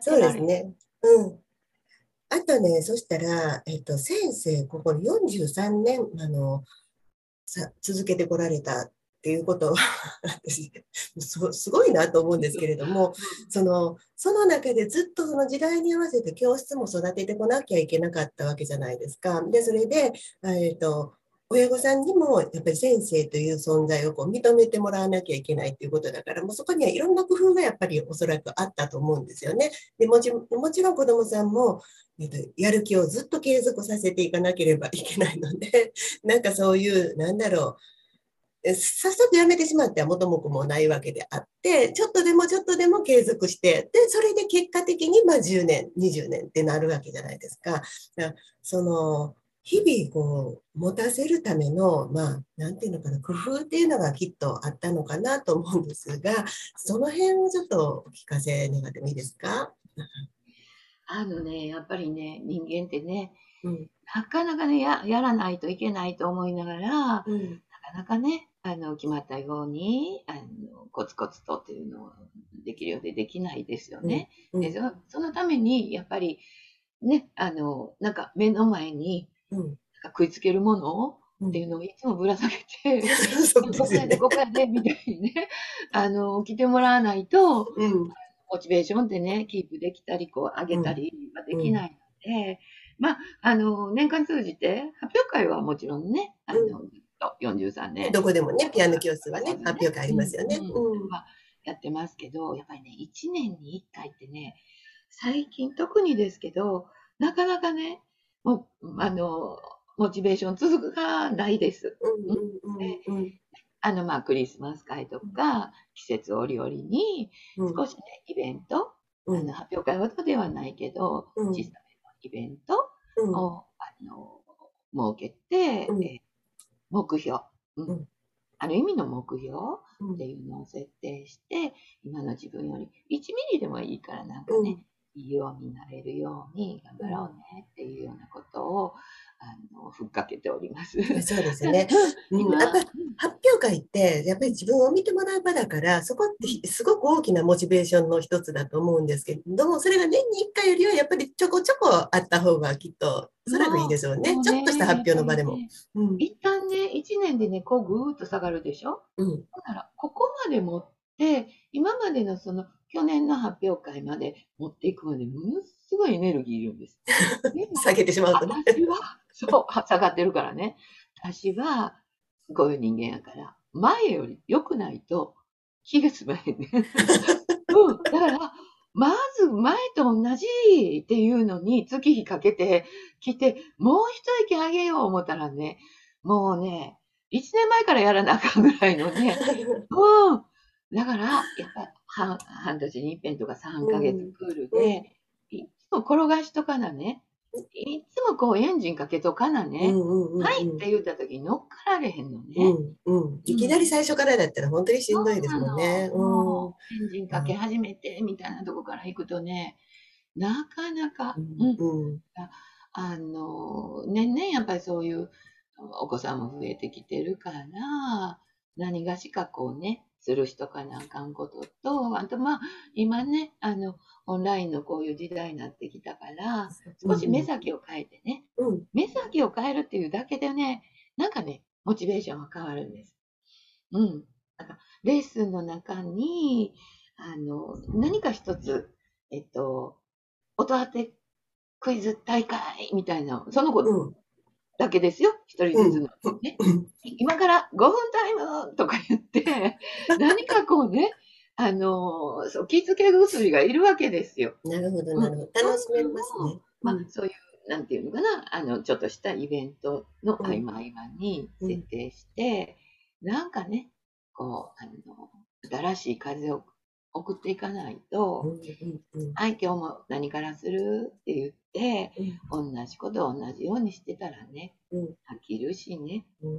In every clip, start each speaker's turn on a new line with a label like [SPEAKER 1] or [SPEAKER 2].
[SPEAKER 1] って
[SPEAKER 2] そうですね。うん。あとね、そしたら、えっと、先生、ここ43年、あの、さ続けてこられたっていうことは 私すごいなと思うんですけれどもそのその中でずっとその時代に合わせて教室も育ててこなきゃいけなかったわけじゃないですか。でそれで、えーと親御さんにもやっぱり先生という存在をこう認めてもらわなきゃいけないということだから、もうそこにはいろんな工夫がやっぱりおそらくあったと思うんですよね。でもちもちろん子どもさんも、えっと、やる気をずっと継続させていかなければいけないので、なんかそういう、なんだろう、さっさとやめてしまっては元も子もないわけであって、ちょっとでもちょっとでも継続して、で、それで結果的にまあ10年、20年ってなるわけじゃないですか。だからその、日々こう持たせるための、まあ、なんていうのかな、工夫っていうのがきっとあったのかなと思うんですが、その辺をちょっとお聞かせ願ってもいいですか？
[SPEAKER 1] あのね、やっぱりね、人間ってね、うん、なかなかねや、やらないといけないと思いながら、うん、なかなかね、あの決まったようにあのコツコツとっていうのをできるようでできないですよね。うん、でそそのためにやっぱりねあのなんか目の前にうん、食いつけるもの？っていうのをいつもぶら下げて、うん、ここやで、ここやで、みたいにね、あの、来てもらわないと、うん、モチベーションってね、キープできたり、こう、上げたりはできないので、まあ、あの、年間通じて、発表会はもちろんね、あの、43年。
[SPEAKER 2] どこでもね、ピアノ教室はね、発表会ありますよね。うん
[SPEAKER 1] やってますけど、やっぱりね、1年に1回ってね、最近特にですけど、なかなかね、もあの、モチベーション続くがないです。あの、まあ、クリスマス会とか、季節折々に、少しね、イベント、あの、発表会ほどではないけど、小さめのイベントを、あの、設けて、え目標、ある意味の目標っていうのを設定して、今の自分より1ミリでもいいからなんかね、いいようになれるように頑張ろうねっていうようなことをあのふっかけております。
[SPEAKER 2] そうですね。うん、やっぱり発表会ってやっぱり自分を見てもらう場だからそこってすごく大きなモチベーションの一つだと思うんですけどもそれが年に1回よりはやっぱりちょこちょこあった方がきっとそらくいいでしょうね。ちょっとした発表の場でも。
[SPEAKER 1] うん、一旦ね1年でねこうぐーっと下がるでしょ？うん、だからここまで持って今までのその去年の発表会まで持っていくまでものすごいエネルギーいるんです。
[SPEAKER 2] 下げてしまうとね。
[SPEAKER 1] 私は、そう、下がってるからね。私は、こういう人間やから、前より良くないと気が済まへんね。うん。だから、まず前と同じっていうのに月日かけて来て、もう一息あげよう思ったらね、もうね、一年前からやらなあかんぐらいのね、うん。だから、やっぱり半半年に一遍とか3ヶ月クールで、いつも転がしとかなね。いつもこうエンジンかけとかなね。はいって言った時に乗っかられへんのね。
[SPEAKER 2] うんうん、いきなり最初からだったら本当にしんどいですもんね。
[SPEAKER 1] うん、エンジンかけ始めてみたいなとこから行くとね、なかなか、うん。あの、年々やっぱりそういうお子さんも増えてきてるから、何がしかこうね、する人かなあかんことと、あとまあ、今ね、あの、オンラインのこういう時代になってきたから、少し目先を変えてね、うん、目先を変えるっていうだけでね、なんかね、モチベーションは変わるんです。うん。だからレッスンの中に、あの、何か一つ、えっと、音当てクイズ大会みたいな、その子、うんだけですよ、一人ずつの、ね。今から5分タイムとか言って、何かこうね、あのそう気付け薬がいるわけですよ。
[SPEAKER 2] なるほど、なるほど。楽しめますね。
[SPEAKER 1] まあ、そういうなんていうのかな、あの、ちょっとしたイベントの合間合間に設定して、うん、なんかね、こう、あの、新しい風を送っていかないと、うんうんうん、はい、今日も何からする？って言って、うん、同じことを同じようにしてたらね、うん、飽きるしね。
[SPEAKER 2] うん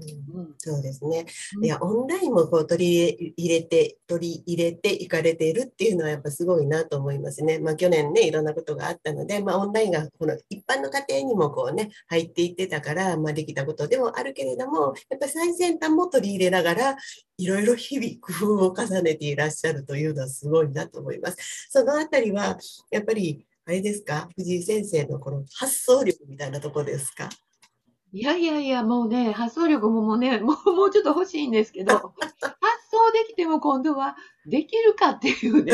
[SPEAKER 2] そうですね。いや、オンラインもこう取り入れて、取り入れていかれているっていうのはやっぱすごいなと思いますね。まあ去年ね、いろんなことがあったので、まあオンラインがこの一般の家庭にもこうね、入っていってたから、まあできたことでもあるけれども、やっぱ最先端も取り入れながら、いろいろ日々工夫を重ねていらっしゃるというのはすごいなと思います。そのあたりは、やっぱり、あれですか？藤井先生のこの発想力みたいなとこですか？
[SPEAKER 1] いやいやいや、もうね、発想力ももうね、も うもうちょっと欲しいんですけど、発想できても今度はできるかっていうね、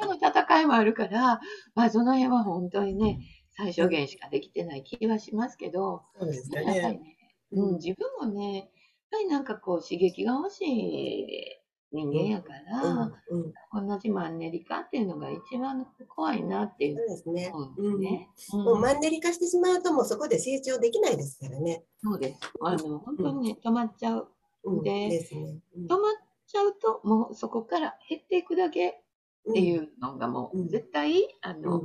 [SPEAKER 1] の戦いもあるから、まあその辺は本当にね、最小限しかできてない気はしますけど、
[SPEAKER 2] そうですね。
[SPEAKER 1] やっぱりね、うん、自分もね、ぱりなんかこう刺激が欲しい人間やから、うんうん、同じマンネリ化っていうのが一番怖いなっていう。
[SPEAKER 2] そうですね。もうマンネリ化してしまうともうそこで成長できないですからね。
[SPEAKER 1] そうです。あの、本当にね、止まっちゃう。で、ね、止まっちゃうともうそこから減っていくだけっていうのがもう絶対、あの、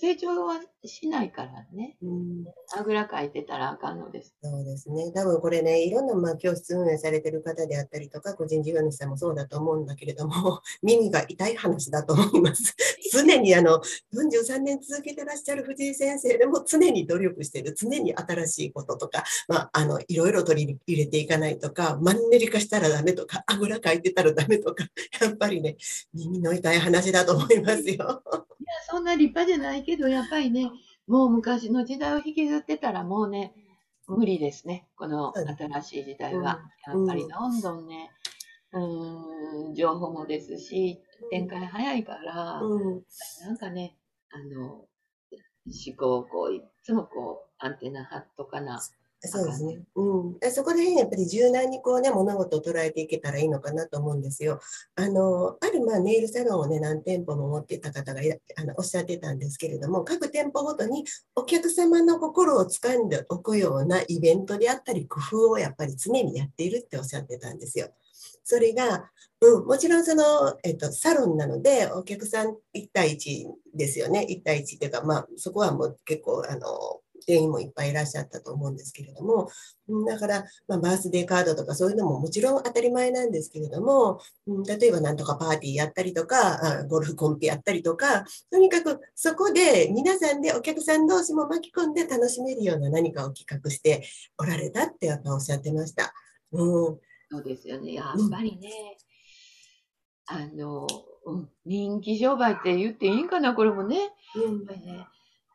[SPEAKER 1] 成長はしないからね。うん、あぐらかいてたらあかんのです。
[SPEAKER 2] そうですね。多分これね、いろんなまあ教室運営されてる方であったりとか、個人事業主さんもそうだと思うんだけれども、耳が痛い話だと思います。常にあの、43年続けてらっしゃる藤井先生でも常に努力してる。常に新しいこととか、まあ、あの、いろいろ取り入れていかないとか、マンネリ化したらダメとか、あぐらかいてたらダメとか、やっぱりね、耳の痛い話だと思いますよ。
[SPEAKER 1] や、そんな立派じゃないけど、やっぱりね、もう昔の時代を引きずってたらもうね、無理ですね。この新しい時代は。やっぱりどんどんね、うん、情報もですし、展開早いから、うん、なんかね、あの、思考をこう、いつもこう、アンテナ張っとかな
[SPEAKER 2] そうですね。うん。そこら辺やっぱり柔軟にこうね、物事を捉えていけたらいいのかなと思うんですよ。あの、あるまあネイルサロンをね、何店舗も持ってた方があのおっしゃってたんですけれども、各店舗ごとにお客様の心を掴んでおくようなイベントであったり、工夫をやっぱり常にやっているっておっしゃってたんですよ。それが、うん、もちろんその、えっと、サロンなので、お客さん1対1ですよね。1対1っていうか、まあ、そこはもう結構、あの、店員もいっぱいいらっしゃったと思うんですけれども、だから、まあ、バースデーカードとかそういうのももちろん当たり前なんですけれども、例えばなんとかパーティーやったりとか、ゴルフコンペやったりとか、とにかくそこで皆さんでお客さん同士も巻き込んで楽しめるような何かを企画しておられたってやっぱおっしゃってました。
[SPEAKER 1] うん、そうですよね。やっぱりね、うん、あの、うん、人気商売って言っていいんかな、これもね。うん、ね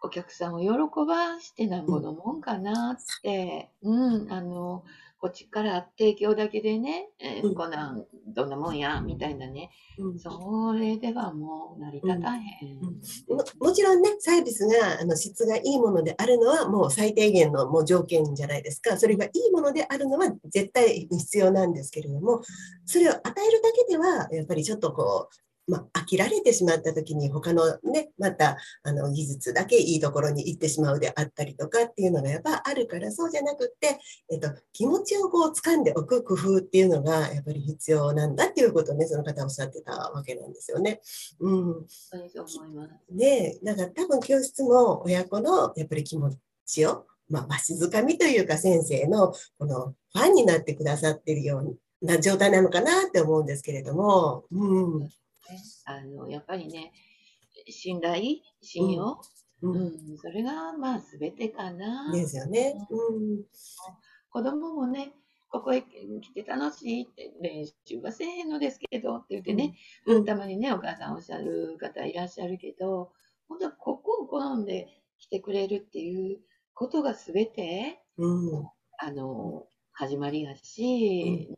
[SPEAKER 1] お客さんを喜ばしてなんぼのもんかなって、うん、あの、こっちから提供だけでね、えー、こんなん、どんなもんや、みたいなね、うん、それではもう成り立たへん。うん。
[SPEAKER 2] うん、ももちろんね、サービスが、あの質がいいものであるのはもう最低限のもう条件じゃないですか。それがいいものであるのは絶対必要なんですけれども、それを与えるだけでは、やっぱりちょっとこう、まあ、飽きられてしまった時に他のね、またあの技術だけいいところに行ってしまうであったりとかっていうのがやっぱあるから、そうじゃなくって、えっと、気持ちをこう掴んでおく工夫っていうのがやっぱり必要なんだっていうことをね、その方おっしゃってたわけなんですよね。うん。で、だから多分教室も親子のやっぱり気持ちを、まあ、わしづかみというか先生のこのファンになってくださってるような状態なのかなって思うんですけれども、うん。
[SPEAKER 1] あのやっぱりね信頼信用、うん、うん、それがまあ全てかな。
[SPEAKER 2] ですよね。う
[SPEAKER 1] ん、子供もねここへ来て楽しいって練習はせえへんのですけどって言ってね、うん、たまにねお母さんおっしゃる方いらっしゃるけど本当はここを好んで来てくれるっていうことが全て、うん、あの始まりやし、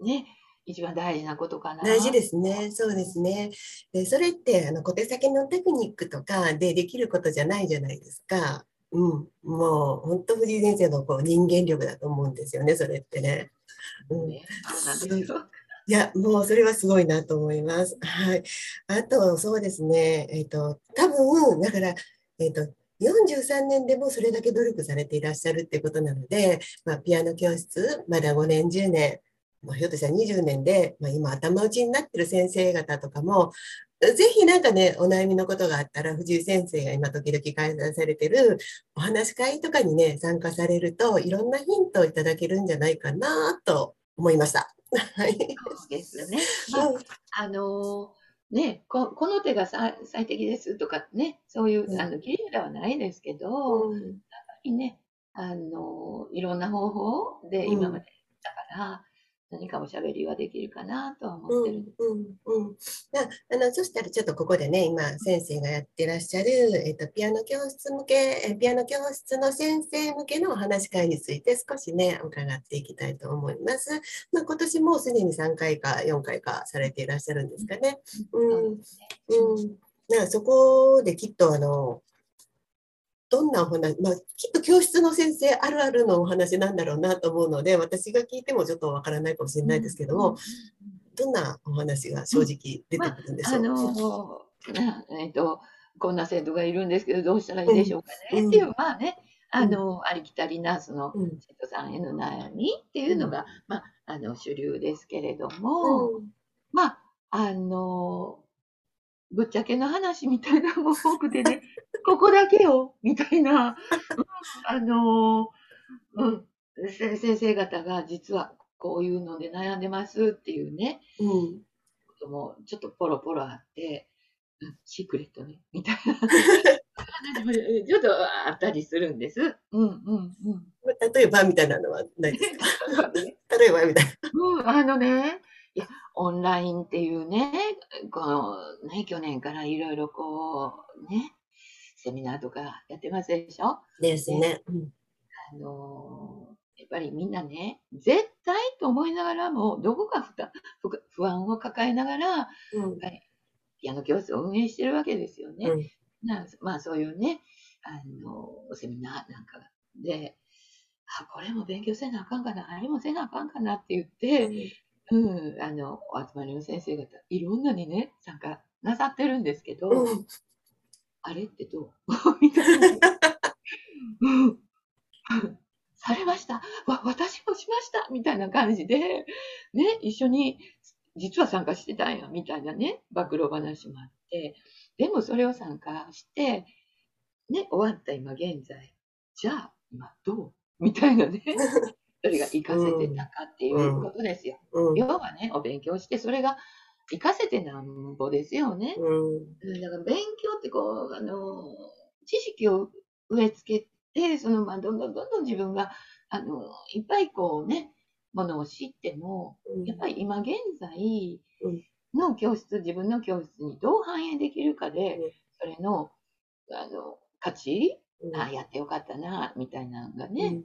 [SPEAKER 1] うん、ね一番大事なことかな。
[SPEAKER 2] 大事ですね。そうですね。でそれってあの小手先のテクニックとかでできることじゃないじゃないですか。うん、もう本当藤井先生のこう人間力だと思うんですよね、それってね。うん、ねいや、もうそれはすごいなと思います。はい。あと、そうですね、えっ、ー、と、多分、だから、えっ、ー、と、43年でもそれだけ努力されていらっしゃるっていうことなので、まあ、ピアノ教室、まだ5年、10年、まあ、ひょっとしたら20年で、まあ、今頭打ちになってる先生方とかも、ぜひなんかね、お悩みのことがあったら、藤井先生が今時々開催されてるお話し会とかにね、参加されると、いろんなヒントをいただけるんじゃないかなと思いました。
[SPEAKER 1] はい。そうですよね。まあ、あのー、ねこ、この手が最適ですとかね、そういう、うん、あの、綺麗ではないですけど、うん、やっぱりね、あのー、いろんな方法で今までだから、何かおしゃべりはできるかなとは思ってるんです。うんうんうん、
[SPEAKER 2] あのそしたらちょっとここでね今先生がやってらっしゃる、えっと、ピアノ教室向けピアノ教室の先生向けのお話し会について少しね伺っていきたいと思います。まあ、今年もうすでに3回か4回かされていらっしゃるんですかね。うん、うん、なそこできっとあのどんなお話、まあ、きっと教室の先生あるあるのお話なんだろうなと思うので私が聞いてもちょっとわからないかもしれないですけども、どんなお話が正直出てくるんでしょう、まあ、あの
[SPEAKER 1] えーと、こんな生徒がいるんですけどどうしたらいいでしょうかね、うん、っていうまあねあの、うん、ありきたりなその生徒さんへの悩みっていうのが、まあ、あの主流ですけれども、まああのぶっちゃけの話みたいなのも多くてね、ここだけよみたいな、あのうん、先生方が実はこういうので悩んでますっていうね、うん、こともちょっとポロポロあって、うん、シークレットね、みたいな話も ちょっとあったりするんです。うんうんうん。
[SPEAKER 2] 例えばみたいなのはないですか？例えばみたいな。
[SPEAKER 1] うん、あのね、いや、オンラインっていうね、このね、去年からいろいろこう、ね、セミナーとかやってますでしょ？
[SPEAKER 2] ですね。
[SPEAKER 1] あのやっぱりみんなね、絶対と思いながらも、どこか不安を抱えながら、うん、ピアノ教室を運営してるわけですよね。うん、なまあそういうね、あの、セミナーなんかで、あ、これも勉強せなあかんかな、あれもせなあかんかなって言って、うん、あの、お集まりの先生方、いろんなにね、参加なさってるんですけど、うん、あれってどう？みたいな。されました。わ、私もしました。みたいな感じで、ね、一緒に、実は参加してたんや、みたいなね、暴露話もあって、でもそれを参加して、ね、終わった今現在、じゃあ、今どう？みたいなね。それが活かせてたかっていうことですよ。うん、要はね、お勉強して、それが活かせてなんぼですよね。うん、だから勉強ってこう、あの、知識を植え付けて、その、まあ、どんどんどんどん自分が、あの、いっぱいこうね、ものを知っても、やっぱり今現在の教室、自分の教室にどう反映できるかで、それの、あの、価値、あやってよかったな、みたいなのがね、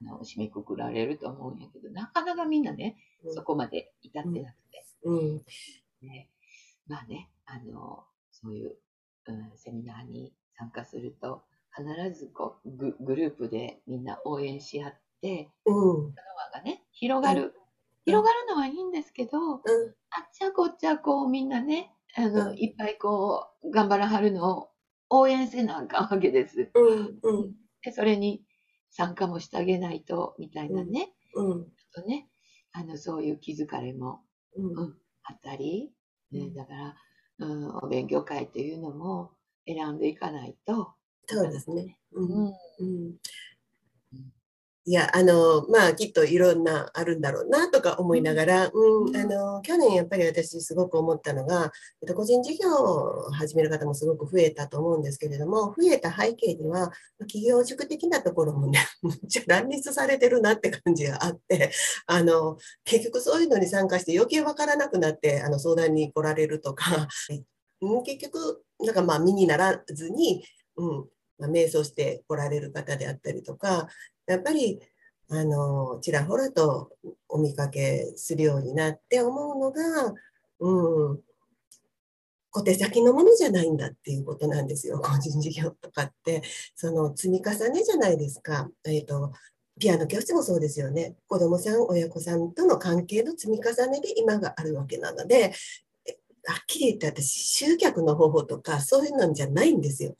[SPEAKER 1] あの締めくくられると思うんやけど、なかなかみんなね、うん、そこまで至ってなくて。うん、ね、まあね、あの、そういう、うん、セミナーに参加すると、必ずこうググループでみんな応援し合って、うん、その輪がね、広がる。広がるのはいいんですけど、あっちゃこっちゃこうみんなね、あの、いっぱいこう、頑張らはるのを応援せなあかんわけです。うんうん、でそれに参加もしてあげないと、みたいなね。うん。とね、あの、そういう気づかれも、うん、うん、あったり、ね、だから、うん、お勉強会っていうのも選んでいかないと。
[SPEAKER 2] そうですね。うん。うんいや、あの、まあ、きっといろんなあるんだろうなとか思いながら、うん、あの、去年やっぱり私すごく思ったのが、えっと、個人事業を始める方もすごく増えたと思うんですけれども、増えた背景には、企業塾的なところもね、めっちゃ乱立されてるなって感じがあって、あの、結局そういうのに参加して余計わからなくなって、あの、相談に来られるとか、結局、なんかまあ身にならずに、うん、まあ、瞑想して来られる方であったりとか、やっぱりあのちらほらとお見かけするようになって思うのが、うん、小手先のものじゃないんだっていうことなんですよ個人事業とかってその積み重ねじゃないですか。えーとピアノ教室もそうですよね。子どもさん、親子さんとの関係の積み重ねで今があるわけなので、はっきり言って私、集客の方法とかそういうのじゃないんですよ。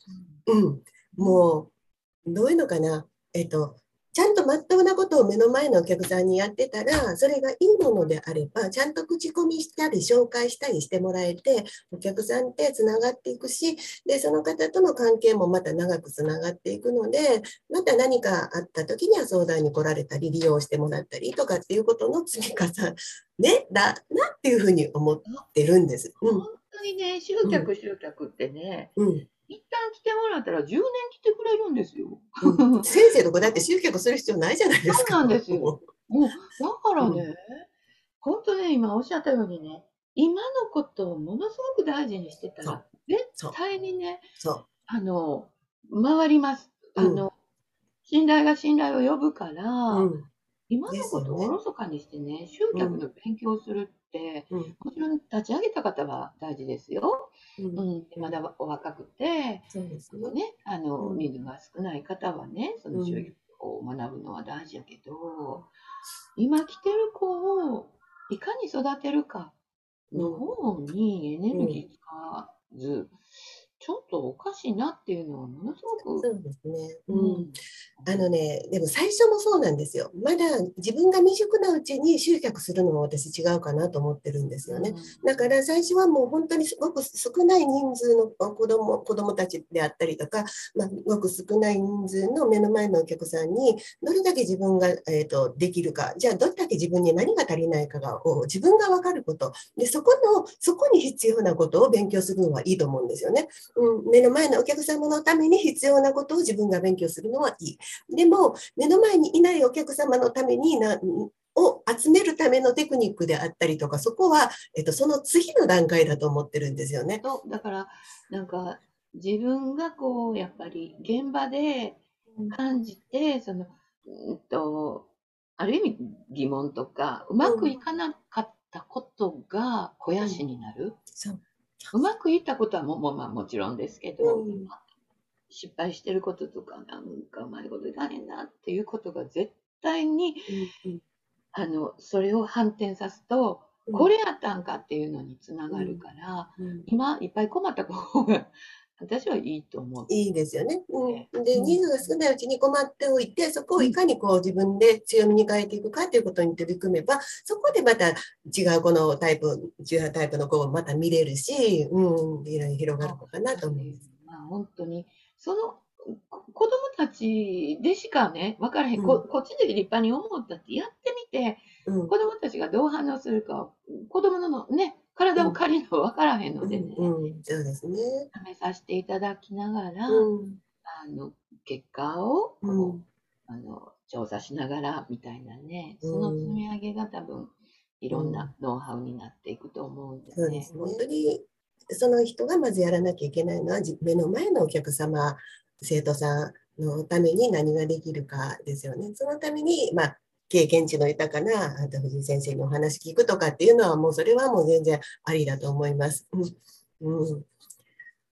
[SPEAKER 2] うん。もう、どういうのかな、えっと、ちゃんとまっとうなことを目の前のお客さんにやってたら、それがいいものであれば、ちゃんと口コミしたり、紹介したりしてもらえて、お客さんってつながっていくし、で、その方との関係もまた長くつながっていくので、また何かあった時には相談に来られたり、利用してもらったりとかっていうことの積み重ねだなっていうふうに思ってるんです。
[SPEAKER 1] うん、本当にね、集客集客ってね、うん一旦来てもらったら10年来てくれるんですよ。
[SPEAKER 2] うん、先生とこだって集客する必要ないじゃないですか。
[SPEAKER 1] そうなんですよ。もうだからね、うん、本当ね、今おっしゃったようにね、今のことをものすごく大事にしてたら、絶対にね、あの、回ります。あの、うん、信頼が信頼を呼ぶから、うん、今のことをおろそかにしてね、集客の勉強するって、もちろん立ち上げた方は大事ですよ。うん、まだお若くて、そうですね。ねあの、水が少ない方はね、その収益を学ぶのは大事やけど、今来てる子をいかに育てるかの方にエネルギー使わず、ちょっとおかしいなっていうのはものすご
[SPEAKER 2] く。そうですね。うん。あのね、でも最初もそうなんですよ。まだ自分が未熟なうちに集客するのも私違うかなと思ってるんですよね。うん、だから最初はもう本当にすごく少ない人数の子供子供たちであったりとか、まあ、すごく少ない人数の目の前のお客さんにどれだけ自分が、えーと、できるか、じゃあどれだけ自分に何が足りないかがを自分が分かること、でそこのそこに必要なことを勉強するのはいいと思うんですよね。うん、目の前のお客様のために必要なことを自分が勉強するのはいい。でも、目の前にいないお客様のためにな、を集めるためのテクニックであったりとか、そこは、えっと、その次の段階だと思ってるんですよね。
[SPEAKER 1] だから、なんか、自分がこう、やっぱり現場で感じて、その、うんと、ある意味疑問とか、うまくいかなかったことが肥やしになる。うん、そううまくいったことはもも,、まあ、もちろんですけど、うん、失敗してることとかなんかうまいこといかへんなっていうことが絶対に、うん、あのそれを反転さすと、うん、これやったんかっていうのにつながるから、今いっぱい困った方が私はいいと思う。
[SPEAKER 2] いいですよね。うん、で、人数が少ないうちに困っておいて、そこをいかにこう自分で強みに変えていくかということに取り組めば、そこでまた違うこのタイプ、違うタイプの子もまた見れるし、うん、広がるのかなと思います。
[SPEAKER 1] まあ、本当に、その子供たちでしかね、分からへん、うん、ここっちで立派に思ったってやってみて、うん、子供たちがどう反応するか、子供のね、体を借りるの分からへんのでね、
[SPEAKER 2] そうですね。
[SPEAKER 1] 試させていただきながら、うん、あの結果をこう、あの調査しながらみたいなね、その積み上げが多分いろんなノウハウになっていくと思うんで
[SPEAKER 2] すね。本当にその人がまずやらなきゃいけないのは目の前のお客様生徒さんのために何ができるかですよね。そのために、まあ、経験値の豊かな藤井先生にお話聞くとかっていうのはもうそれはもう全然ありだと思います。うん、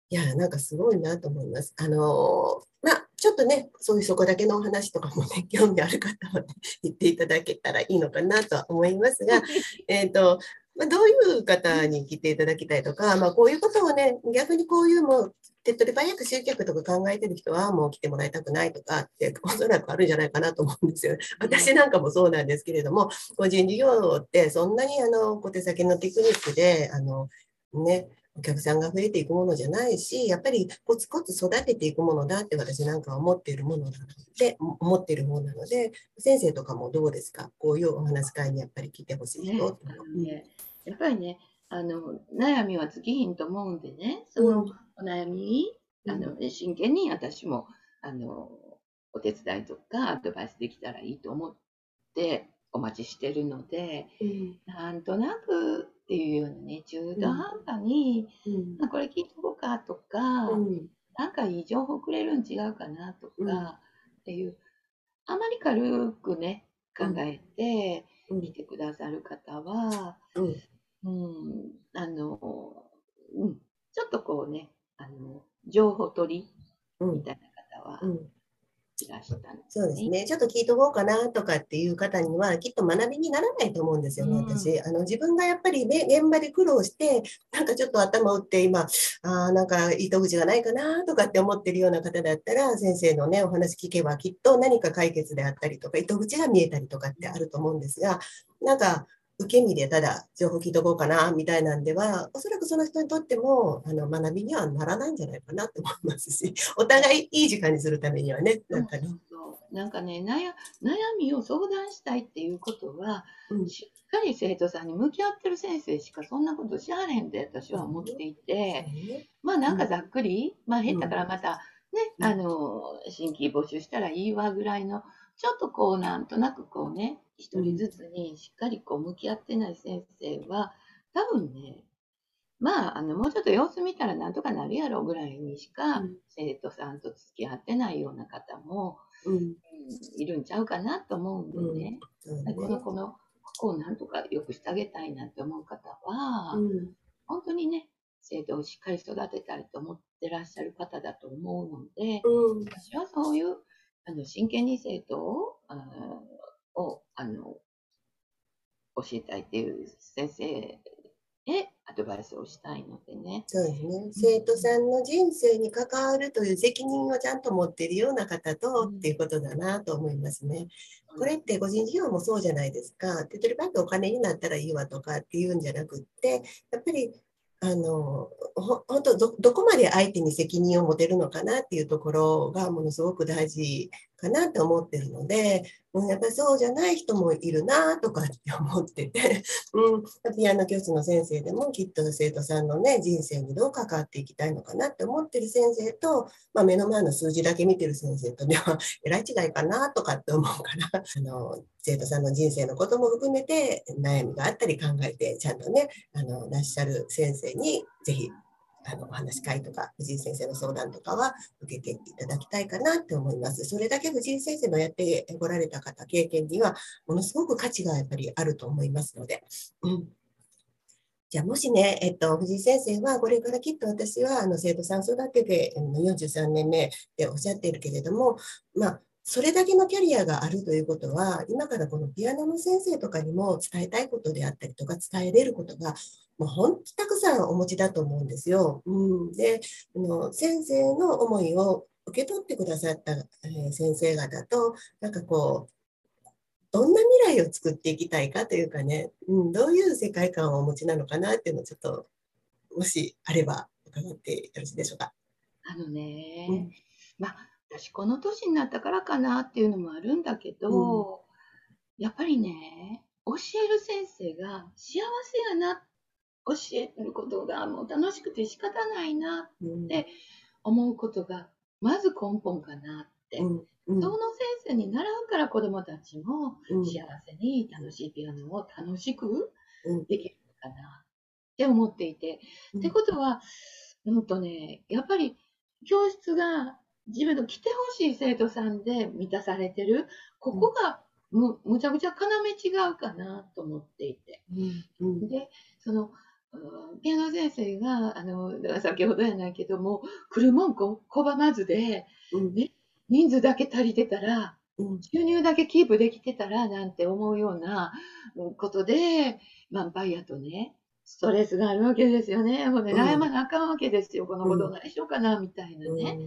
[SPEAKER 2] いやなんかすごいなと思います。あのまあちょっとねそういうそこだけのお話とかもね 興味ある方は、ね、言っていただけたらいいのかなとは思いますが、えっとまあ、どういう方に来ていただきたいとか、まあ、こういうことをね逆にこういうもう手っ取り早く集客とか考えてる人はもう来てもらいたくないとかっておそらくあるんじゃないかなと思うんですよ。ね。私なんかもそうなんですけれども、個人事業ってそんなにあの小手先のテクニックであの、ね、お客さんが増えていくものじゃないし、やっぱりコツコツ育てていくものだって私なんか思っているものなので、思っているものなので、先生とかもどうですか？こういうお話会にやっぱり聞いてほしい人、
[SPEAKER 1] ねね、やっぱりね、あの悩みは尽きひんと思うんでね、そのお悩み、うん、あの真剣に私もあのお手伝いとかアドバイスできたらいいと思ってお待ちしてるので、うん、なんとなくっていうようなね中途半端に、うん、これ聞いておこうかとか、うん、なんかいい情報くれるん違うかなとか、っていうあまり軽くね考えて見てくださる方は、うん、あの、うん、ちょっとこうね、あの、情報取りみたいな方は、いらしたんで
[SPEAKER 2] そうですね。ちょっと聞いとこうかなとかっていう方には、きっと学びにならないと思うんですよね、私。あの自分がやっぱり、ね、現場で苦労して、なんかちょっと頭打って、今、あなんか糸口がないかなとかって思ってるような方だったら、先生のね、お話聞けば、きっと何か解決であったりとか、糸口が見えたりとかってあると思うんですが、なんか、受け身でただ情報聞いとこうかなみたいなんでは、おそらくその人にとってもあの学びにはならないんじゃないかなと思いますし、お互いいい時間にするためにはね、なんかね。
[SPEAKER 1] なんかね悩、悩みを相談したいっていうことは、うん、しっかり生徒さんに向き合ってる先生しかそんなことしはれんって私は思っていて、うん、まあなんかざっくり、うん、まあ減ったからまたね、あの、新規募集したらいいわぐらいの、ちょっとこうなんとなくこうね、一人ずつにしっかりこう向き合ってない先生は、多分ね、まあ、あの、もうちょっと様子見たらなんとかなるやろぐらいにしか、生徒さんと付き合ってないような方も、うん、いるんちゃうかなと思うんでね。うん。ねこの子の、ここをなんとかよくしてあげたいなって思う方は、うん、本当にね、生徒をしっかり育てたいと思ってらっしゃる方だと思うので、私はそういうあの真剣に生徒をあをあの教えたいっていう先生へアドバイスをしたいのでね。
[SPEAKER 2] そうですね。生徒さんの人生に関わるという責任をちゃんと持っているような方と、うん、っていうことだなと思いますね。これって個人事業もそうじゃないですか。手取りバックお金になったらいいわとかっていうんじゃなくって、やっぱりあの本当どどこまで相手に責任を持てるのかなっていうところがものすごく大事かなって思ってるので、うん、やっぱりそうじゃない人もいるなとかって思ってて、うん、ピアノ教室の先生でもきっと生徒さんのね人生にどう関わっていきたいのかなって思ってる先生と、まあ、目の前の数字だけ見てる先生とでは えらい違いかなとかって思うから あの生徒さんの人生のことも含めて悩みがあったり考えてちゃんとねあのらっしゃる先生にぜひあのお話会とか藤井先生の相談とかは受けていただきたいかなって思います。それだけ藤井先生のやってこられた方、経験にはものすごく価値がやっぱりあると思いますので。うんじゃあもしね、えっと、藤井先生はこれからきっと私はあの生徒さん育てて43年目でおっしゃっているけれども、まあ、それだけのキャリアがあるということは、今からこのピアノの先生とかにも伝えたいことであったりとか、伝えれることが、もう本当たくさんお持ちだと思うんですよ。うん、であの、先生の思いを受け取ってくださった、えー、先生方と、なんかこう、どんな未来を作っていきたいかというかね、うん、どういう世界観をお持ちなのかなっていうのをちょっと、もしあれば伺ってよろしいでしょうか。
[SPEAKER 1] あのね、うん、まあ私この年になったからかなっていうのもあるんだけど、うん、やっぱりね、教える先生が幸せやな、教えることがもう楽しくて仕方ないなって思うことが、まず根本かなって。うん。うん、その先生に習うから子どもたちも幸せに楽しいピアノを楽しくできるかなって思っていて。うん、ってことは、うんとね、やっぱり教室が自分の来てほしい生徒さんで満たされてる、ここがむむちゃくちゃ要違うかなと思っていて。うん。うん、で、その、ピアノ先生が、あの、だから先ほどやないけども、来るもんこ拒まずで、うん、ね、人数だけ足りてたら、収入だけキープできてたらなんて思うようなことで、ヴァンパイアとね、ストレスがあるわけですよね。もうね、悩まなあかんわけですよ。この子どうないしようかな、みたいなね。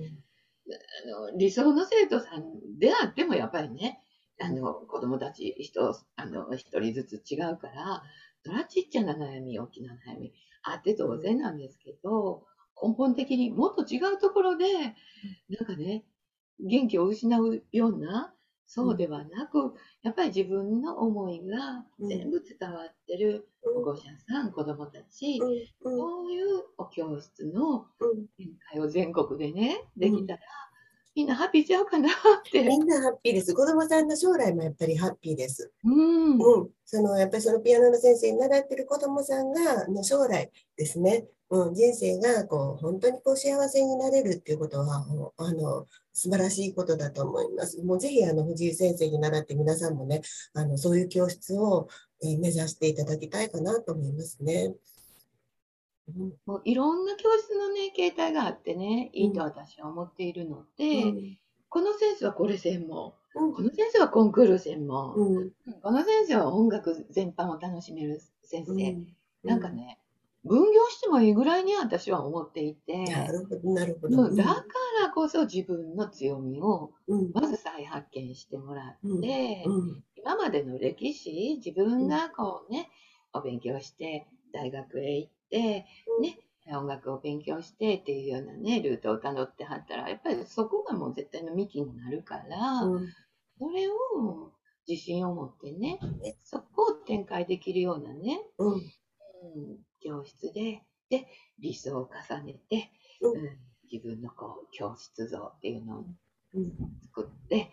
[SPEAKER 1] あの理想の生徒さんであってもやっぱりね、あの子供たち人あの一人ずつ違うから、そらちっちゃな悩み、大きな悩みあって当然なんですけど、根本的にもっと違うところで、なんかね、元気を失うような、そうではなく、やっぱり自分の思いが全部伝わってる保護者さん、子供たち、そういうお教室の展開を全国でね、できたら、みんなハッピーちゃうかなって。
[SPEAKER 2] みんなハッピーです。子供さんの将来もやっぱりハッピーです。うん。うん、そのやっぱりそのピアノの先生に習ってる子供さんがの将来ですね。うん、人生がこう本当にこう幸せになれるっていうことはあの素晴らしいことだと思います。もうぜひあの藤井先生に習って皆さんもねあのそういう教室を、え目指していただきたいかなと思いますね。
[SPEAKER 1] もういろんな教室のね、形態があってね、いいと私は思っているので、うん、この先生はこれ専門、この先生はコンクール専門、うん、この先生は音楽全般を楽しめる先生、うん、なんかね分業してもいいぐらいに私は思っていて。
[SPEAKER 2] なるほど
[SPEAKER 1] だからこそ自分の強みをまず再発見してもらって、今までの歴史自分がこうね、お勉強して大学へ行ってね。音楽を勉強してっていうようなねルートをたどってはったらやっぱりそこがもう絶対の幹になるから、それを自信を持ってね、そこを展開できるようなね、うん、教室で、で、理想を重ねて、うん、自分のこう教室像っていうのを作って、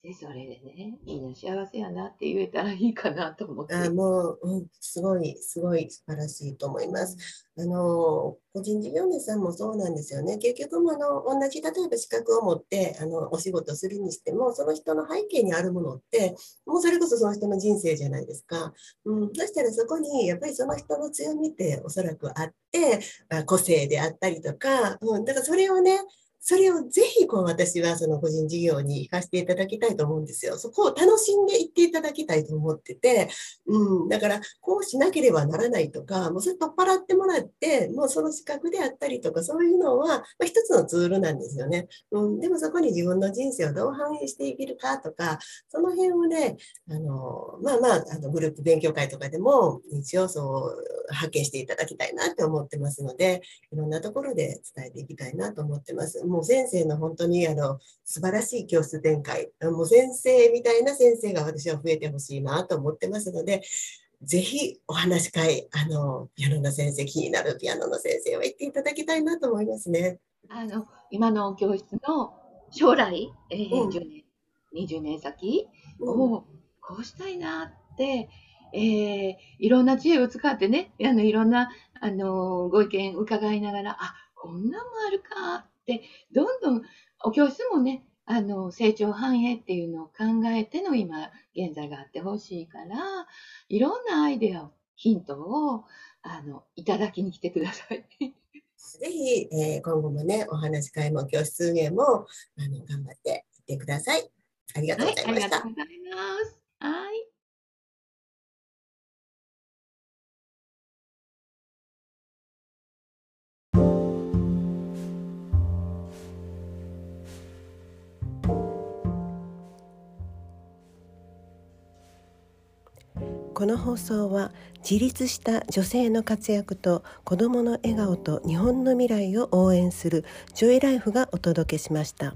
[SPEAKER 1] で、それでね、みんな幸せやなって言えたらいいかなと思って。
[SPEAKER 2] あもう、うん、すごい、すごい素晴らしいと思います。あの、個人事業主さんもそうなんですよね。結局もあの、同じ、例えば資格を持って、あの、お仕事するにしても、その人の背景にあるものって、もうそれこそその人の人生じゃないですか。うん、そしたらそこに、やっぱりその人の強みっておそらくあって、個性であったりとか、うん、だからそれをね、それをぜひこう私はその個人事業に生かしていただきたいと思うんですよ。そこを楽しんでいっていただきたいと思ってて、うん、だからこうしなければならないとか、もうそれ取っ払ってもらって、もうその資格であったりとか、そういうのは、まあ、一つのツールなんですよね。うん、でもそこに自分の人生をどう反映していけるかとか、その辺をね、あの、まあまあ、あのグループ勉強会とかでも一応そう発見していただきたいなって思ってますので、いろんなところで伝えていきたいなと思ってます。もう先生の本当にあの素晴らしい教室展開、もう先生みたいな先生が私は増えてほしいなと思ってますので、ぜひお話し会、あの、ピアノの先生、気になるピアノの先生は行っていただきたいなと思いますね。
[SPEAKER 1] あの、今の教室の将来、えー、うん、10年、20年先をこうしたいなって、えー、いろんな知恵を使ってね、あの、いろんな、あの、ご意見伺いながら、あ、こんなんもあるかって、どんどんお教室もね、あの、成長繁栄っていうのを考えての今、現在があってほしいから、いろんなアイデアを、ヒントを、あの、いただきに来てください。
[SPEAKER 2] ぜひ、えー、今後もね、お話会も教室運営も、あの、頑張っていってください。ありがとうございました。はい、ありがとうございます。はい。この放送は自立した女性の活躍と子どもの笑顔と日本の未来を応援するジョイライフがお届けしました。